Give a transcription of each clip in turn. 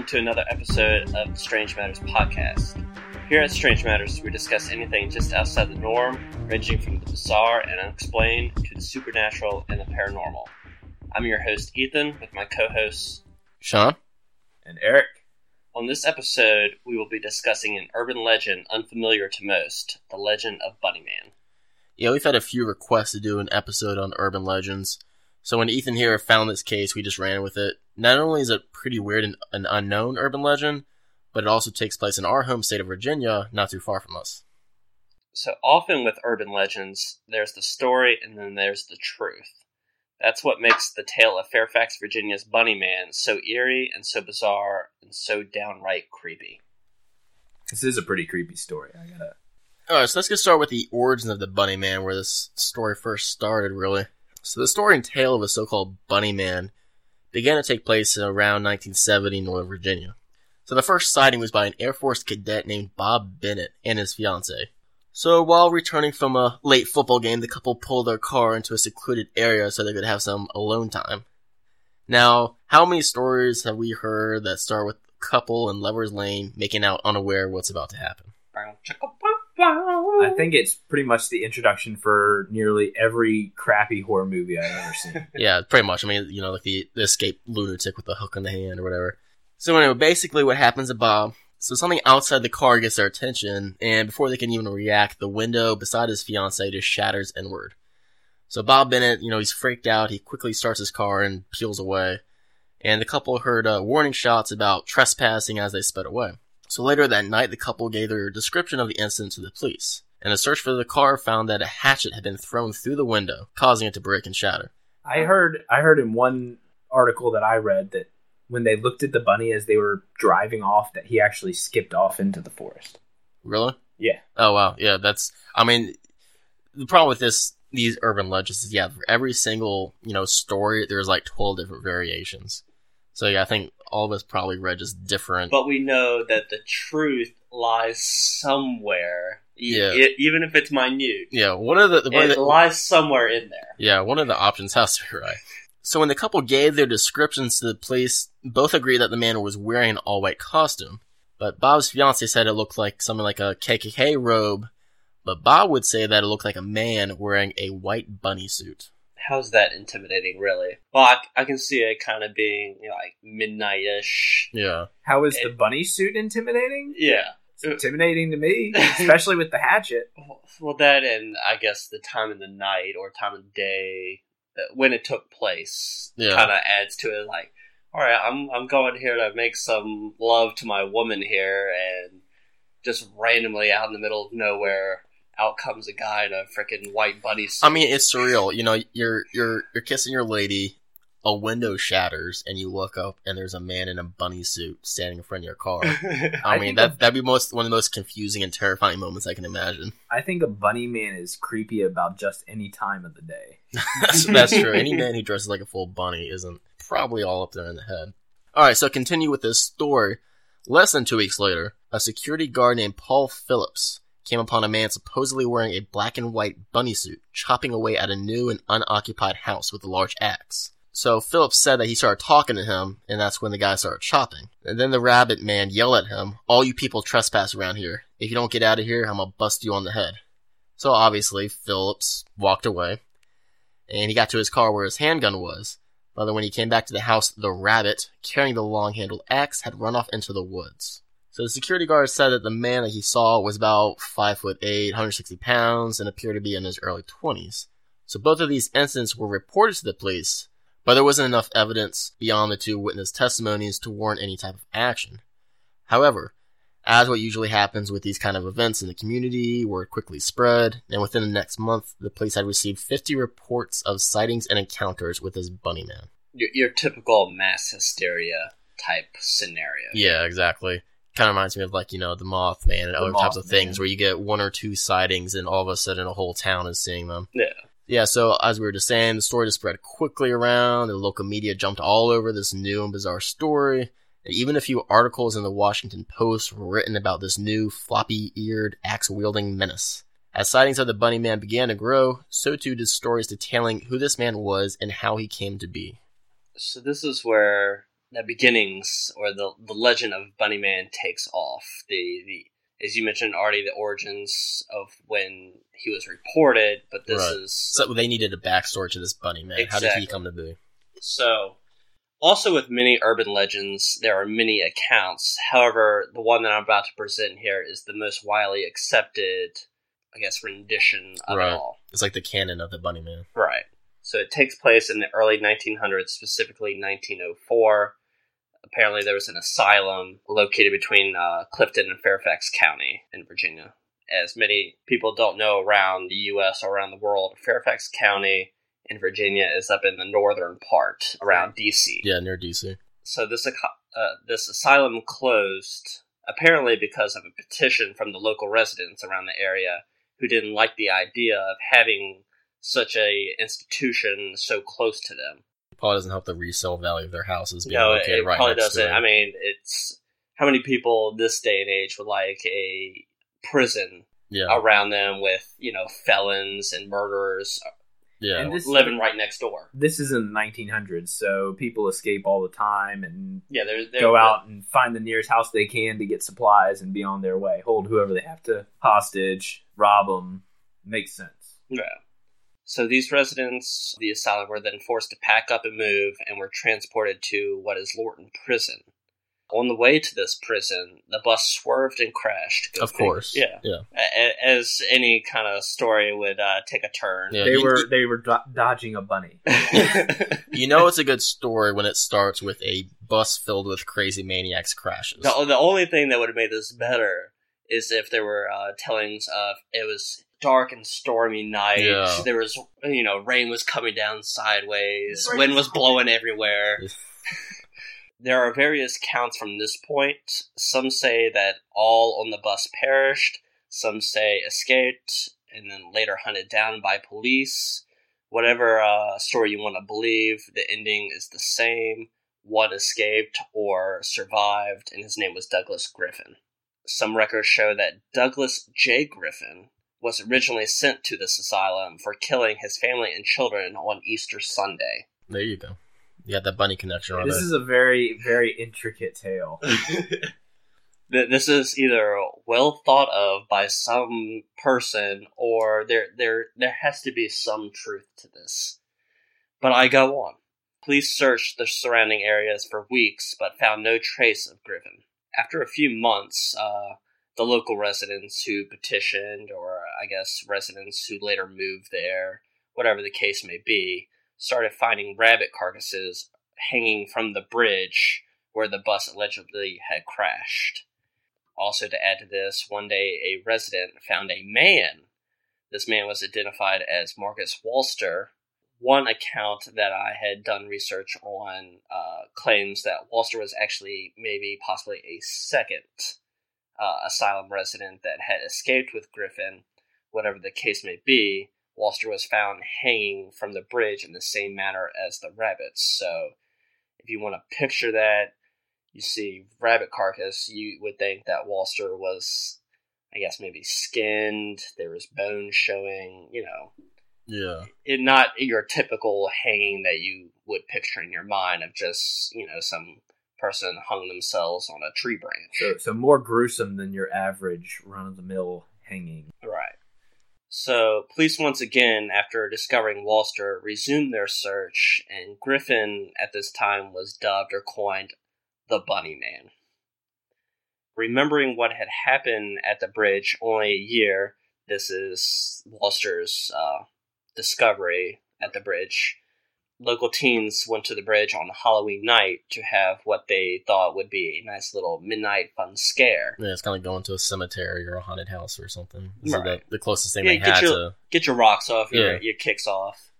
and welcome to another episode of the Strange Matters podcast. Here at Strange Matters, we discuss anything just outside the norm, ranging from the bizarre and unexplained to the supernatural and the paranormal. I'm your host, Ethan, with my co hosts, Sean? and Eric. On this episode, we will be discussing an urban legend unfamiliar to most the legend of Bunnyman. Yeah, we've had a few requests to do an episode on urban legends. So when Ethan here found this case, we just ran with it. Not only is it pretty weird and an unknown urban legend, but it also takes place in our home state of Virginia, not too far from us. So often with urban legends, there's the story and then there's the truth. That's what makes the tale of Fairfax, Virginia's Bunny Man so eerie and so bizarre and so downright creepy. This is a pretty creepy story. I gotta. Alright, so let's get started with the origin of the Bunny Man, where this story first started, really. So the story and tale of a so-called Bunny Man began to take place around 1970 in Northern Virginia. So the first sighting was by an Air Force cadet named Bob Bennett and his fiancee. So while returning from a late football game, the couple pulled their car into a secluded area so they could have some alone time. Now, how many stories have we heard that start with couple in Lover's Lane making out unaware what's about to happen? I think it's pretty much the introduction for nearly every crappy horror movie I've ever seen. yeah, pretty much. I mean, you know, like the, the escaped lunatic with the hook in the hand or whatever. So anyway, basically what happens to Bob, so something outside the car gets their attention, and before they can even react, the window beside his fiancee just shatters inward. So Bob Bennett, you know, he's freaked out, he quickly starts his car and peels away, and the couple heard uh, warning shots about trespassing as they sped away. So later that night, the couple gave their description of the incident to the police, and a search for the car found that a hatchet had been thrown through the window, causing it to break and shatter. I heard. I heard in one article that I read that when they looked at the bunny as they were driving off, that he actually skipped off into the forest. Really? Yeah. Oh wow, yeah. That's. I mean, the problem with this, these urban legends is, yeah, for every single you know story, there's like twelve different variations. So yeah, I think all of us probably read just different. But we know that the truth lies somewhere, Yeah. e- even if it's minute. yeah, one of the, one of It the lies somewhere in there. yeah one of the options has to be right. So when the couple gave their descriptions to the police, both agreed that the man was wearing an all white costume. But Bob's fiance said it looked like something like a KKK robe, but Bob would say that it looked like a man wearing a white bunny suit. How's that intimidating, really? Well, I, I can see it kind of being you know, like midnight-ish. Yeah. How is the bunny suit intimidating? Yeah. It's intimidating to me, especially with the hatchet. Well, that and I guess the time of the night or time of day uh, when it took place Yeah. kind of adds to it. Like, all right, I'm I'm going here to make some love to my woman here, and just randomly out in the middle of nowhere, out comes a guy in a freaking white bunny suit. I mean, it's surreal. You know, you're you're you're kissing your lady, a window shatters, and you look up, and there's a man in a bunny suit standing in front of your car. I, I mean, that that'd be most one of the most confusing and terrifying moments I can imagine. I think a bunny man is creepy about just any time of the day. that's, that's true. Any man who dresses like a full bunny isn't probably all up there in the head. All right, so continue with this story. Less than two weeks later, a security guard named Paul Phillips came upon a man supposedly wearing a black and white bunny suit, chopping away at a new and unoccupied house with a large axe. So Phillips said that he started talking to him, and that's when the guy started chopping. And then the rabbit man yelled at him, All you people trespass around here. If you don't get out of here, I'm gonna bust you on the head. So obviously, Phillips walked away, and he got to his car where his handgun was. But when he came back to the house, the rabbit, carrying the long-handled axe, had run off into the woods. So the security guard said that the man that he saw was about 5 foot 8, 160 pounds, and appeared to be in his early 20s. So both of these incidents were reported to the police, but there wasn't enough evidence beyond the two witness testimonies to warrant any type of action. However, as what usually happens with these kind of events in the community, word quickly spread, and within the next month, the police had received 50 reports of sightings and encounters with this bunny man. your, your typical mass hysteria type scenario. Yeah, exactly. Kind of reminds me of like, you know, the Mothman and The other types of things where you get one or two sightings and all of a sudden a whole town is seeing them. Yeah. Yeah, so as we were just saying, the story just spread quickly around. The local media jumped all over this new and bizarre story. And even a few articles in the Washington Post were written about this new floppy-eared, axe-wielding menace. As sightings of the Bunny Man began to grow, so too did stories detailing who this man was and how he came to be. So this is where the beginnings or the the legend of Bunny Man takes off. The the as you mentioned already, the origins of when he was reported, but this Right. is So they needed a backstory to this bunny man. How did he come to be? So, also with many urban legends, there are many accounts. However, the one that I'm about to present here is the most widely accepted, I guess, rendition of Right. it all. It's like the canon of the bunny man. Right. So it takes place in the early 1900s, specifically 1904. Apparently, there was an asylum located between uh, Clifton and Fairfax County in Virginia. As many people don't know around the U.S. or around the world, Fairfax County in Virginia is up in the northern part around D.C. Yeah, near DC. So this uh, this asylum closed apparently because of a petition from the local residents around the area who didn't like the idea of having such a institution so close to them. Probably doesn't help the resale value of their houses being no, it, located it right probably next doesn't. to. I mean, it's how many people this day and age would like a prison yeah, around them with you know felons and murderers uh, yeah. And this- living right next door. This is in the 1900s, so people escape all the time and Yeah, there's there, go out and find the nearest house they can to get supplies and be on their way. Hold whoever they have to hostage, rob them. Makes sense. Yeah. So these residents of the asylum were then forced to pack up and move and were transported to what is Lorton Prison. On the way to this prison, the bus swerved and crashed. Go Of figure. course. Yeah. Yeah. A- a- As any kind of story would uh, take a turn. Yeah. They you- were they were do- dodging a bunny. You know it's a good story when it starts with a bus filled with crazy maniacs crashes. the, the only thing that would have made this better is if there were uh, tellings of it was dark and stormy night. Yeah. There was, you know, rain was coming down sideways. Rain wind was was blowing everywhere. There are various counts from this point. Some say that all on the bus perished. Some say escaped and then later hunted down by police. Whatever uh, story you want to believe, the ending is the same. One escaped or survived, and his name was Douglas Griffin. Some records show that Douglas J. Griffin was originally sent to this asylum for killing his family and children on Easter Sunday. There you go. You got that bunny connection right This there. is a very very intricate tale. This is either well thought of by some person or there there there has to be some truth to this. But I go on. Police searched the surrounding areas for weeks but found no trace of Griffin. After a few months, uh, the local residents who petitioned, or I guess residents who later moved there, whatever the case may be, started finding rabbit carcasses hanging from the bridge where the bus allegedly had crashed. Also, to add to this, one day a resident found a man. This man was identified as Marcus Walster. One account that I had done research on uh, claims that Walster was actually maybe possibly a second uh, asylum resident that had escaped with Griffin. Whatever the case may be, Walster was found hanging from the bridge in the same manner as the rabbits. So, if you want to picture that, you see rabbit carcass, you would think that Walster was, I guess, maybe skinned. There was bone showing. You know, yeah. it not your typical hanging that you would picture in your mind of just you know some person hung themselves on a tree branch. So so more gruesome than your average run of the mill hanging. Right. So, police once again, after discovering Walster, resumed their search, and Griffin at this time was dubbed or coined the Bunny Man. Remembering what had happened at the bridge only a year, this is Walster's uh, discovery at the bridge. Local teens went to the bridge on Halloween night to have what they thought would be a nice little midnight fun scare. Yeah, it's kind of going to a cemetery or a haunted house or something. This is Right. the, the closest thing Yeah, they had your- to. get your rocks off, your, Yeah. your kicks off.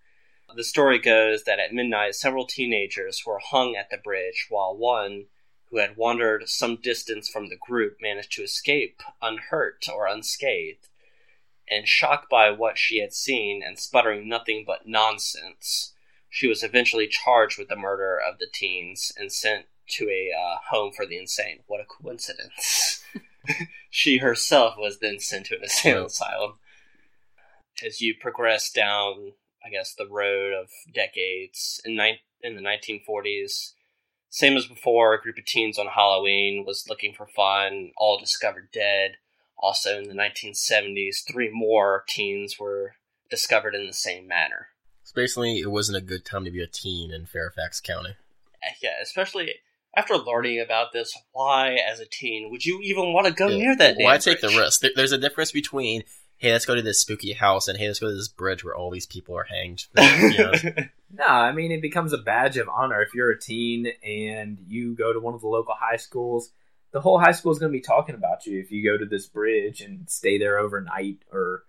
The story goes that at midnight, several teenagers were hung at the bridge, while one, who had wandered some distance from the group, managed to escape unhurt or unscathed. And shocked by what she had seen and sputtering nothing but nonsense, she was eventually charged with the murder of the teens and sent to a uh, home for the insane. What a coincidence. she herself was then sent to an insane asylum as you progress down, I guess, the road of decades in, ni- in the 1940s, Same as before, a group of teens on Halloween was looking for fun, all discovered dead. Also, in the 1970s, three more teens were discovered in the same manner. So basically, it wasn't a good time to be a teen in Fairfax County. Uh, Yeah, especially after learning about this, why, as a teen, would you even want to go Yeah. near that? Why damn take the risk? There's a difference between hey, let's go to this spooky house, and hey, let's go to this bridge where all these people are hanged. You know, No, I mean it becomes a badge of honor if you're a teen and you go to one of the local high schools. The whole high school is going to be talking about you if you go to this bridge and stay there overnight. Or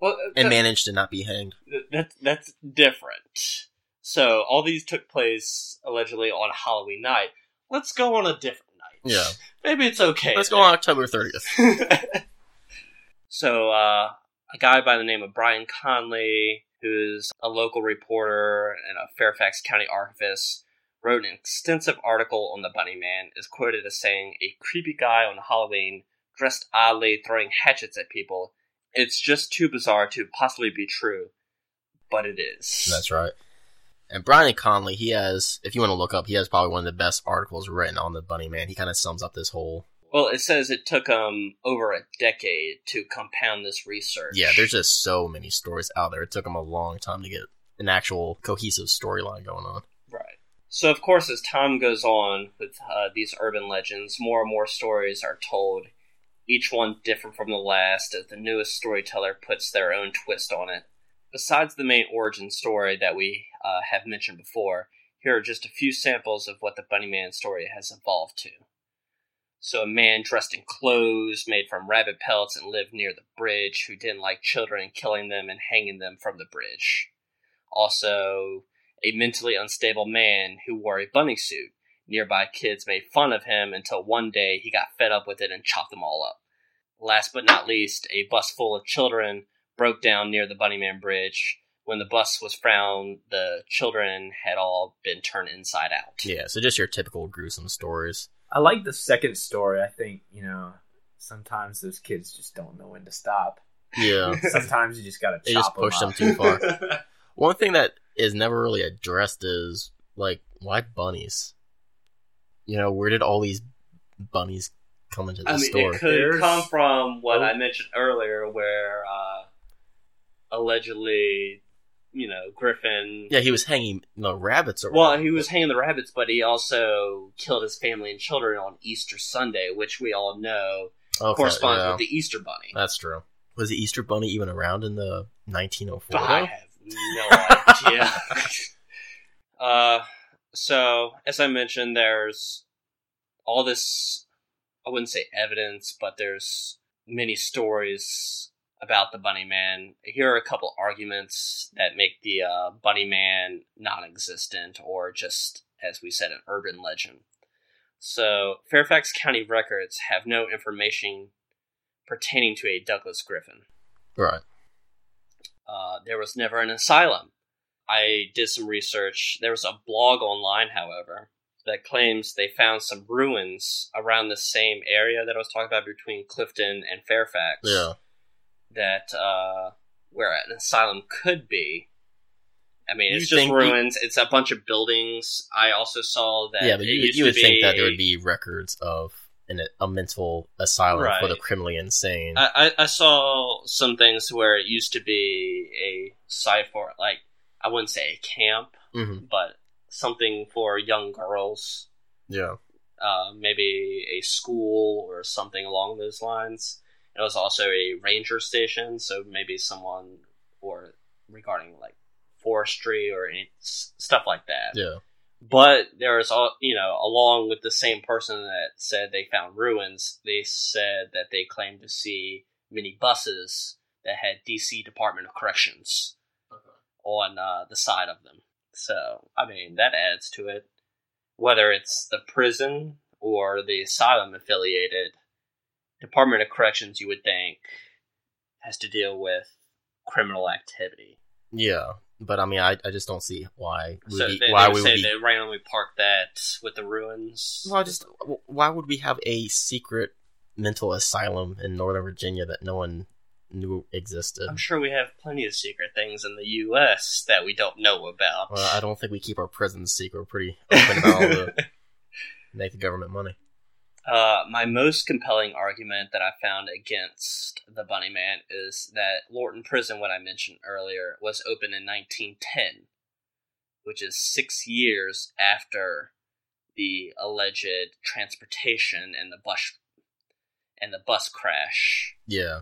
well, and managed to not be hanged. that, that's different. So all these took place allegedly on Halloween night. Let's go on a different night. Yeah. maybe it's okay. Let's go on October 30th. so uh, a guy by the name of Brian Conley, who's a local reporter and a Fairfax County archivist, wrote an extensive article on the Bunny Man. Is quoted as saying, "A creepy guy on Halloween, dressed oddly, throwing hatchets at people. It's just too bizarre to possibly be true, but it is." That's right. And Brian Conley, he has, if you want to look up, he has probably one of the best articles written on the Bunny Man. He kind of sums up this whole. Well, it says it took um over a decade to compound this research. Yeah, there's just so many stories out there. It took him a long time to get an actual cohesive storyline going on. Right. So, of course, as time goes on with uh, these urban legends, more and more stories are told, each one different from the last, as the newest storyteller puts their own twist on it. Besides the main origin story that we uh, have mentioned before, here are just a few samples of what the Bunnyman story has evolved to. So, a man dressed in clothes made from rabbit pelts and lived near the bridge who didn't like children killing them and hanging them from the bridge. Also, a mentally unstable man who wore a bunny suit. Nearby kids made fun of him until one day he got fed up with it and chopped them all up. Last but not least, a bus full of children broke down near the Bunnyman Bridge. When the bus was found, the children had all been turned inside out. Yeah, so just your typical gruesome stories. I like the second story. I think you know sometimes those kids just don't know when to stop. Yeah. Sometimes you just got to They just push them up. too far. One thing that is never really addressed is like why bunnies? You know, where did all these bunnies come into the I mean, store? it could There's- come from what Oh. I mentioned earlier, where uh, allegedly, you know, Griffin yeah, he was hanging you know, rabbits around. Well, he was hanging the rabbits, but he also killed his family and children on Easter Sunday, which we all know Okay, corresponds yeah, with the Easter Bunny. That's true. Was the Easter Bunny even around in the 1904? I have no idea. uh, so, as I mentioned, there's all this, I wouldn't say evidence, but there's many stories about the Bunny Man. Here are a couple arguments that make the uh, Bunny Man non existent or just, as we said, an urban legend. So, Fairfax County records have no information pertaining to a Douglas Griffin. Right. Uh, there was never an asylum. I did some research. There was a blog online, however, that claims they found some ruins around the same area that I was talking about between Clifton and Fairfax. Yeah. That uh, where an asylum could be. I mean, it's just ruins. It's a bunch of buildings. I also saw that. yeah, but you, you would think that there would be records of an, a mental asylum for the criminally insane. I, I, I saw some things where it used to be a site for like I wouldn't say a camp, hmm but something for young girls, Yeah. uh, maybe a school or something along those lines. It was also a ranger station, so maybe someone or regarding like forestry or any, stuff like that. Yeah. But there is all you know, along with the same person that said they found ruins, they said that they claimed to see mini buses that had DC Department of Corrections on uh, the side of them. So, I mean, that adds to it. Whether it's the prison or the asylum affiliated, Department of Corrections, you would think, has to deal with criminal activity. Yeah. But I mean, I, I just don't see why we So they, why they would we say be. they randomly parked that with the ruins. Well, just why would we have a secret mental asylum in Northern Virginia that no one knew existed? I'm sure we have plenty of secret things in the U.S. that we don't know about. Well, I don't think we keep our prisons secret. We're pretty open about all the make the government money. Uh, my most compelling argument that I found against the Bunny Man is that Lorton Prison, what I mentioned earlier, was opened in 1910, which is six years after the alleged transportation and the bus and the bus crash. Yeah.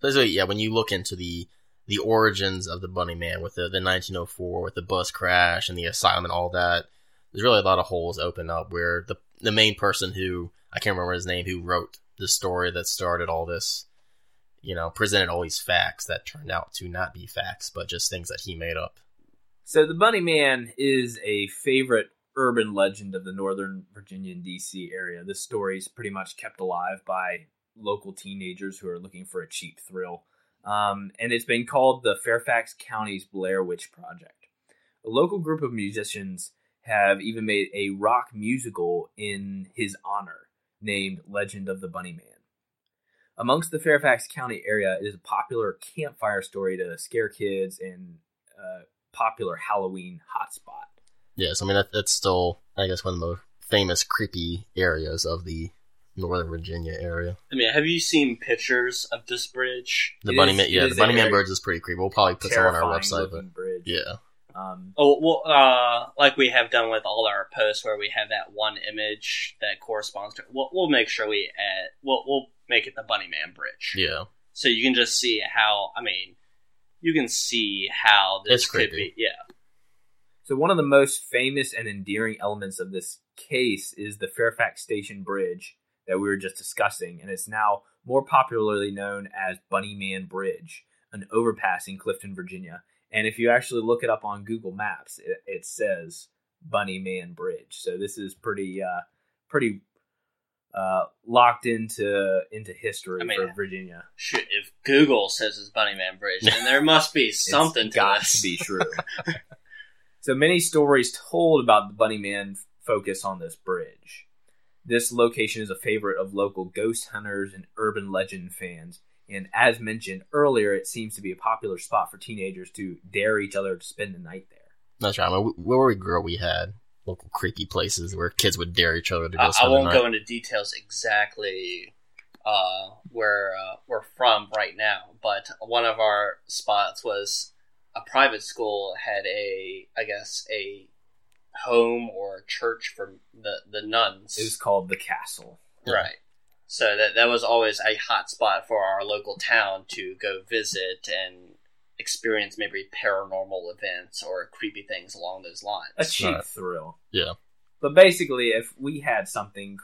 So yeah, when you look into the the origins of the Bunny Man with the, the 1904 with the bus crash and the asylum and all that, there's really a lot of holes open up where the the main person who I can't remember his name who wrote the story that started all this, you know, presented all these facts that turned out to not be facts, but just things that he made up. So the Bunny Man is a favorite urban legend of the Northern Virginia and DC area. This story is pretty much kept alive by local teenagers who are looking for a cheap thrill. Um, and it's been called the Fairfax County's Blair Witch Project. A local group of musicians have even made a rock musical in his honor named Legend of the Bunny Man. Amongst the Fairfax County area, it is a popular campfire story to scare kids and a popular Halloween hotspot. Yes, I mean that, that's still, I guess, one of the most famous creepy areas of the Northern Virginia area. I mean, have you seen pictures of this bridge? The It Bunny is- Man, yeah, the Bunny Man Bridge is pretty creepy. We'll probably put some on our website, but bridge. yeah, Um, Oh well, uh, like we have done with all our posts, where we have that one image that corresponds to. We'll, we'll make sure we add. We'll we'll make it the Bunny Man Bridge, yeah, so you can just see how. I mean, you can see how this It's could creepy. be. Yeah, So one of the most famous and endearing elements of this case is the Fairfax Station Bridge that we were just discussing, and it's now more popularly known as Bunny Man Bridge, an overpass in Clifton, Virginia. And if you actually look it up on Google Maps, it, it says Bunny Man Bridge. So this is pretty uh, pretty uh, locked into into history I mean, for Virginia. If Google says it's Bunny Man Bridge, then there must be something it's to got this. to be true. so many stories told about the Bunny Man focus on this bridge. This location is a favorite of local ghost hunters and urban legend fans. And as mentioned earlier, it seems to be a popular spot for teenagers to dare each other to spend the night there. that's right. I mean, where we grew up, we had local creepy places where kids would dare each other to go I, I spend the won't go into details exactly uh, where uh, we're from right now, but one of our spots was a private school had a, I guess, a home or a church for the the nuns. It was called the Castle. Yeah. right. So that that was always a hot spot for our local town to go visit and experience maybe paranormal events or creepy things along those lines. A cheap Right. thrill. Yeah. But basically, if we had something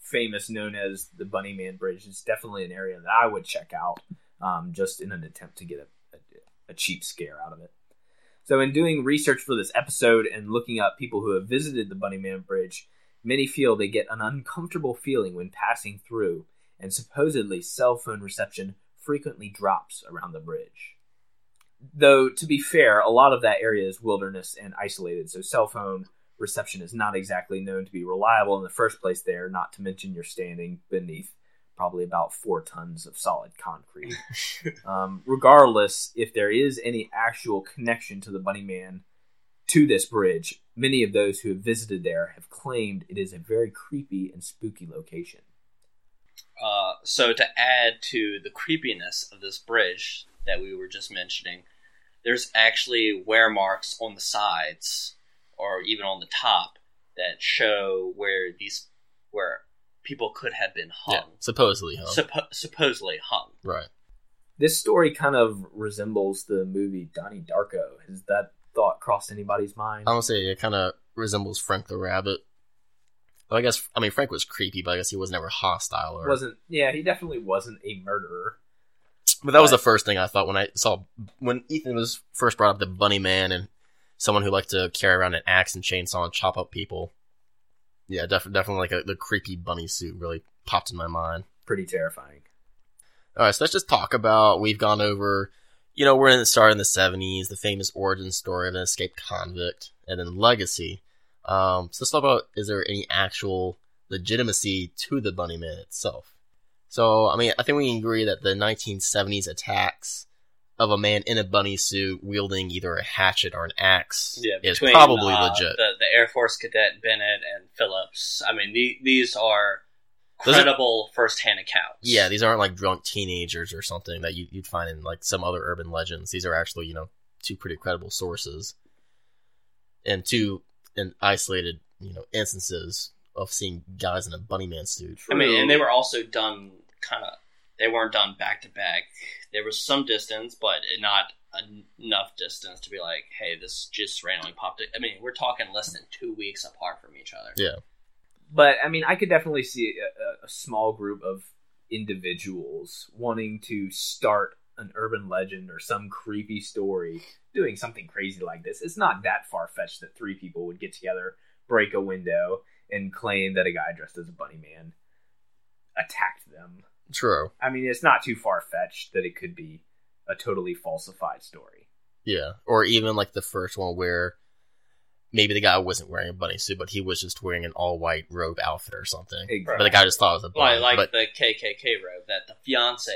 famous known as the Bunny Man Bridge, it's definitely an area that I would check out um, just in an attempt to get a, a, a cheap scare out of it. So, in doing research for this episode and looking up people who have visited the Bunny Man Bridge, many feel they get an uncomfortable feeling when passing through, and supposedly cell phone reception frequently drops around the bridge. Though, to be fair, a lot of that area is wilderness and isolated, so cell phone reception is not exactly known to be reliable in the first place there, not to mention you're standing beneath probably about four tons of solid concrete. um, regardless, if there is any actual connection to the Bunny Man to this bridge, many of those who have visited there have claimed it is a very creepy and spooky location. Uh, so to add to the creepiness of this bridge that we were just mentioning, there's actually wear marks on the sides or even on the top that show where these where people could have been hung, Yeah, supposedly, huh? suppo- supposedly hung. right. This story kind of resembles the movie Donnie Darko. Has that thought crossed anybody's mind? I would say it kind of resembles Frank the Rabbit. Well, I guess I mean Frank was creepy, but I guess he was never hostile. Or wasn't yeah, he definitely wasn't a murderer. But that was the first thing I thought when I saw when Ethan was first brought up the Bunny Man and someone who liked to carry around an axe and chainsaw and chop up people. Yeah, def- definitely like a, the creepy bunny suit really popped in my mind. Pretty terrifying. All right, so let's just talk about. We've gone over, you know, we're in the start in the '70s, the famous origin story of an escaped convict, and then legacy. Um, so let's talk about: is there any actual legitimacy to the Bunny Man itself? So, I mean, I think we can agree that the 1970s attacks of a man in a bunny suit wielding either a hatchet or an axe Yeah, is between, probably uh, legit. The, the Air Force cadet Bennett and Phillips. I mean, the, these are Those are- credible first-hand accounts. Yeah, these aren't like drunk teenagers or something that you, you'd find in like some other urban legends. These are actually, you know, two pretty credible sources, and two in isolated, you know, instances of seeing guys in a bunny man suit. I mean, and they were also done kind of. They weren't done back to back. There was some distance, but not enough distance to be like, "Hey, this just randomly popped." It. I mean, we're talking less than two weeks apart from each other. Yeah. But I mean, I could definitely see a, a- a small group of individuals wanting to start an urban legend or some creepy story doing something crazy like this. It's not that far fetched that three people would get together, break a window, and claim that a guy dressed as a bunny man attacked them. True. I mean, it's not too far fetched that it could be a totally falsified story. Yeah. Or even like the first one where maybe the guy wasn't wearing a bunny suit, but he was just wearing an all white robe outfit or something. Exactly. But the guy just thought it was a bunny. Like, like but the KKK robe that the fiance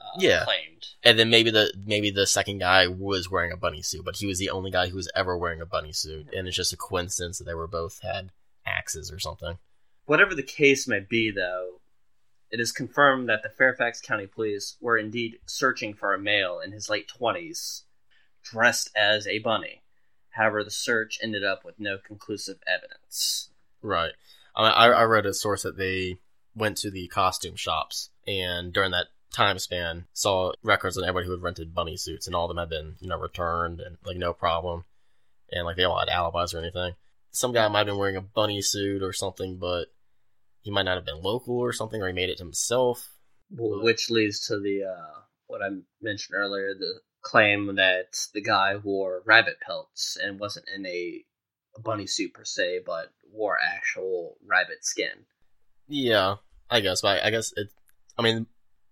uh, Yeah. claimed. and then maybe the maybe the second guy was wearing a bunny suit, but he was the only guy who was ever wearing a bunny suit, and it's just a coincidence that they were both had axes or something. Whatever the case may be, though, it is confirmed that the Fairfax County Police were indeed searching for a male in his late 20s dressed as a bunny. However, the search ended up with no conclusive evidence. Right. I, I read a source that they went to the costume shops and during that time span saw records on everybody who had rented bunny suits and all of them had been you know returned and like no problem and like they all had alibis or anything. Some guy might have been wearing a bunny suit or something, but he might not have been local or something, or he made it himself. Which leads to the, uh, what I mentioned earlier, the claim that the guy wore rabbit pelts and wasn't in a bunny suit per se, but wore actual rabbit skin. Yeah, I guess, but I, I guess it. I mean,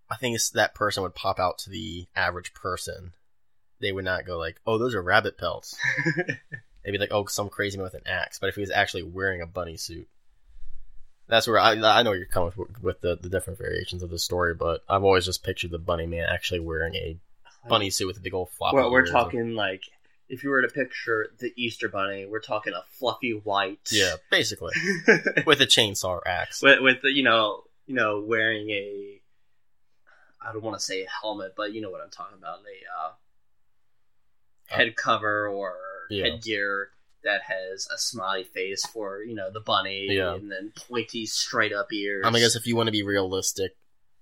I think it's that person would pop out to the average person. They would not go like, "Oh, those are rabbit pelts." They'd be like, "Oh, some crazy man with an axe." But if he was actually wearing a bunny suit, that's where I I know you're coming with, the the different variations of the story. But I've always just pictured the bunny man actually wearing a bunny suit with a big old floppy. Well, we're talking like if you were to picture the Easter Bunny, we're talking a fluffy white. Yeah, basically with a chainsaw axe. with with the, you know you know wearing a I don't want to say a helmet, but you know what I'm talking about a uh, head cover or Yeah. headgear that has a smiley face for you know the bunny, Yeah. and then pointy straight up ears. I mean, I guess if you want to be realistic,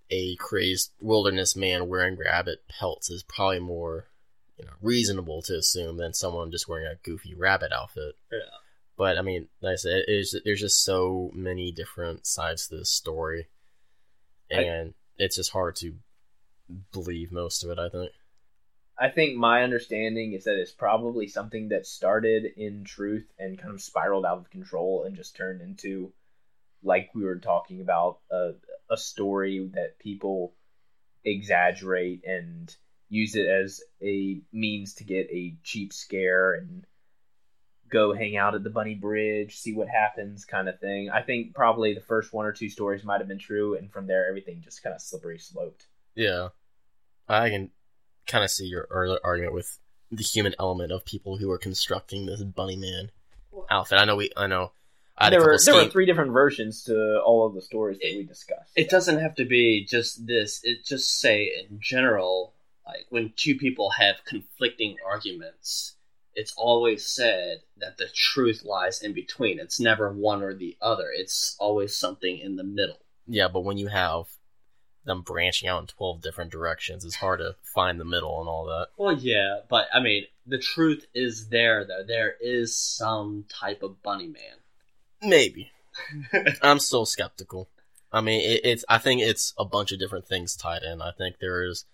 a crazed wilderness man wearing rabbit pelts is probably more, you know, reasonable to assume than someone just wearing a goofy rabbit outfit. Yeah. But I mean, like I said, there's just so many different sides to this story, I- and it's just hard to believe most of it. I think. I think my understanding is that it's probably something that started in truth and kind of spiraled out of control and just turned into, like we were talking about, a, a story that people exaggerate and use it as a means to get a cheap scare and go hang out at the bunny bridge see what happens kind of thing. I think probably the first one or two stories might have been true and from there everything just kind of slippery sloped. Yeah, I can kind of see your earlier argument with the human element of people who are constructing this bunny man outfit. I know we, I know. I there were there were three different versions to all of the stories that we discussed. it doesn't have to be just this. It just say in general, like when two people have conflicting arguments, it's always said that the truth lies in between. It's never one or the other. It's always something in the middle. Yeah, but when you have them branching out in 12 different directions, it's hard to find the middle and all that. Well, yeah, but I mean, the truth is there though. There is some type of bunny man. Maybe. I'm still skeptical. I mean, it, it's, I think it's a bunch of different things tied in. I think there is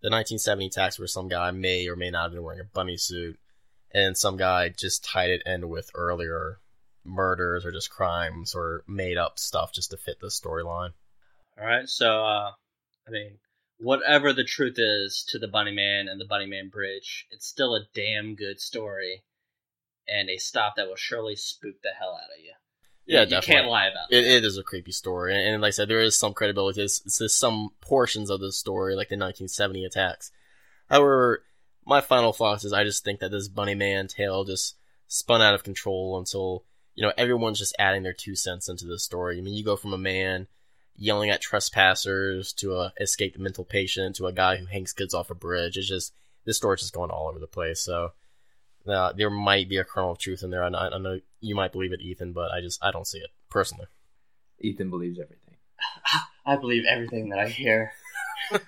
the 1970 tax where some guy may or may not have been wearing a bunny suit, and some guy just tied it in with earlier murders or just crimes or made up stuff just to fit the storyline. All right, so uh, I mean, whatever the truth is to the Bunny Man and the Bunny Man Bridge, it's still a damn good story, and a stop that will surely spook the hell out of you. Yeah, you definitely. can't lie about It, it. it is a creepy story, and, and like I said, there is some credibility. It's, it's just some portions of the story, like the 1970 attacks, However, my final thoughts is I just think that this Bunny Man tale just spun out of control until you know everyone's just adding their two cents into the story. I mean, you go from a man yelling at trespassers to a escaped mental patient to a guy who hangs kids off a bridge. It's just this story's just going all over the place. So uh, there might be a kernel of truth in there. I, I know you might believe it, Ethan, but I just I don't see it personally. Ethan believes everything. I believe everything that I hear.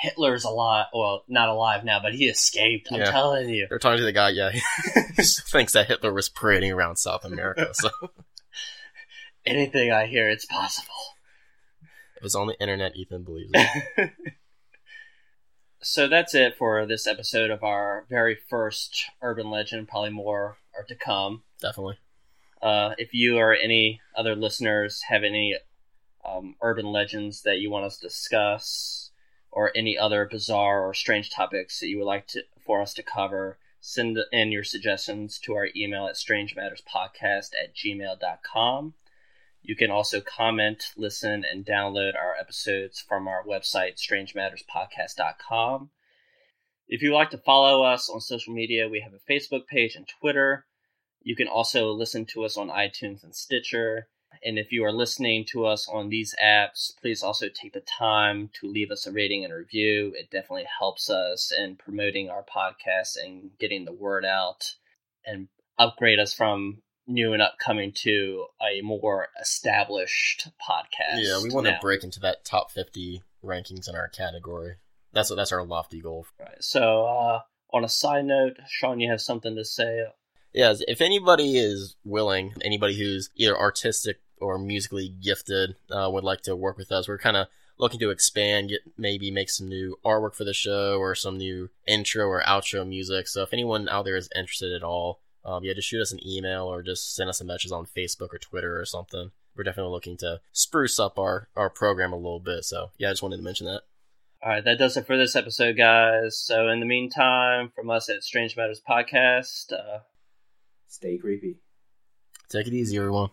Hitler's alive. Well, not alive now, but he escaped. I'm Yeah. telling you. They're talking to the guy, yeah, he thinks that Hitler was parading around South America. So Anything I hear, it's possible. It was on the internet, Ethan believes it. so that's it for this episode of our very first urban legend. Probably more are to come. Definitely. Uh, if you or any other listeners have any um, urban legends that you want us to discuss, or any other bizarre or strange topics that you would like to for us to cover, send in your suggestions to our email at strangematterspodcast at gmail.com. You can also comment, listen, and download our episodes from our website, strangematterspodcast.com. If you'd like to follow us on social media, we have a Facebook page and Twitter. You can also listen to us on iTunes and Stitcher. And if you are listening to us on these apps, please also take the time to leave us a rating and review. It definitely helps us in promoting our podcast and getting the word out and upgrade us from new and upcoming to a more established podcast. Yeah, we want to break into that top 50 rankings in our category. That's that's our lofty goal. Right. So, uh, on a side note, Sean, you have something to say? Yeah, if anybody is willing, anybody who's either artistic or musically gifted uh, would like to work with us, we're kind of looking to expand, get maybe make some new artwork for the show or some new intro or outro music. So if anyone out there is interested at all, um, yeah, just shoot us an email or just send us a message on Facebook or Twitter or something. We're definitely looking to spruce up our, our program a little bit. So yeah, I just wanted to mention that. All right, that does it for this episode, guys. So, in the meantime, from us at Strange Matters Podcast, uh, Stay creepy. Take it easy, everyone.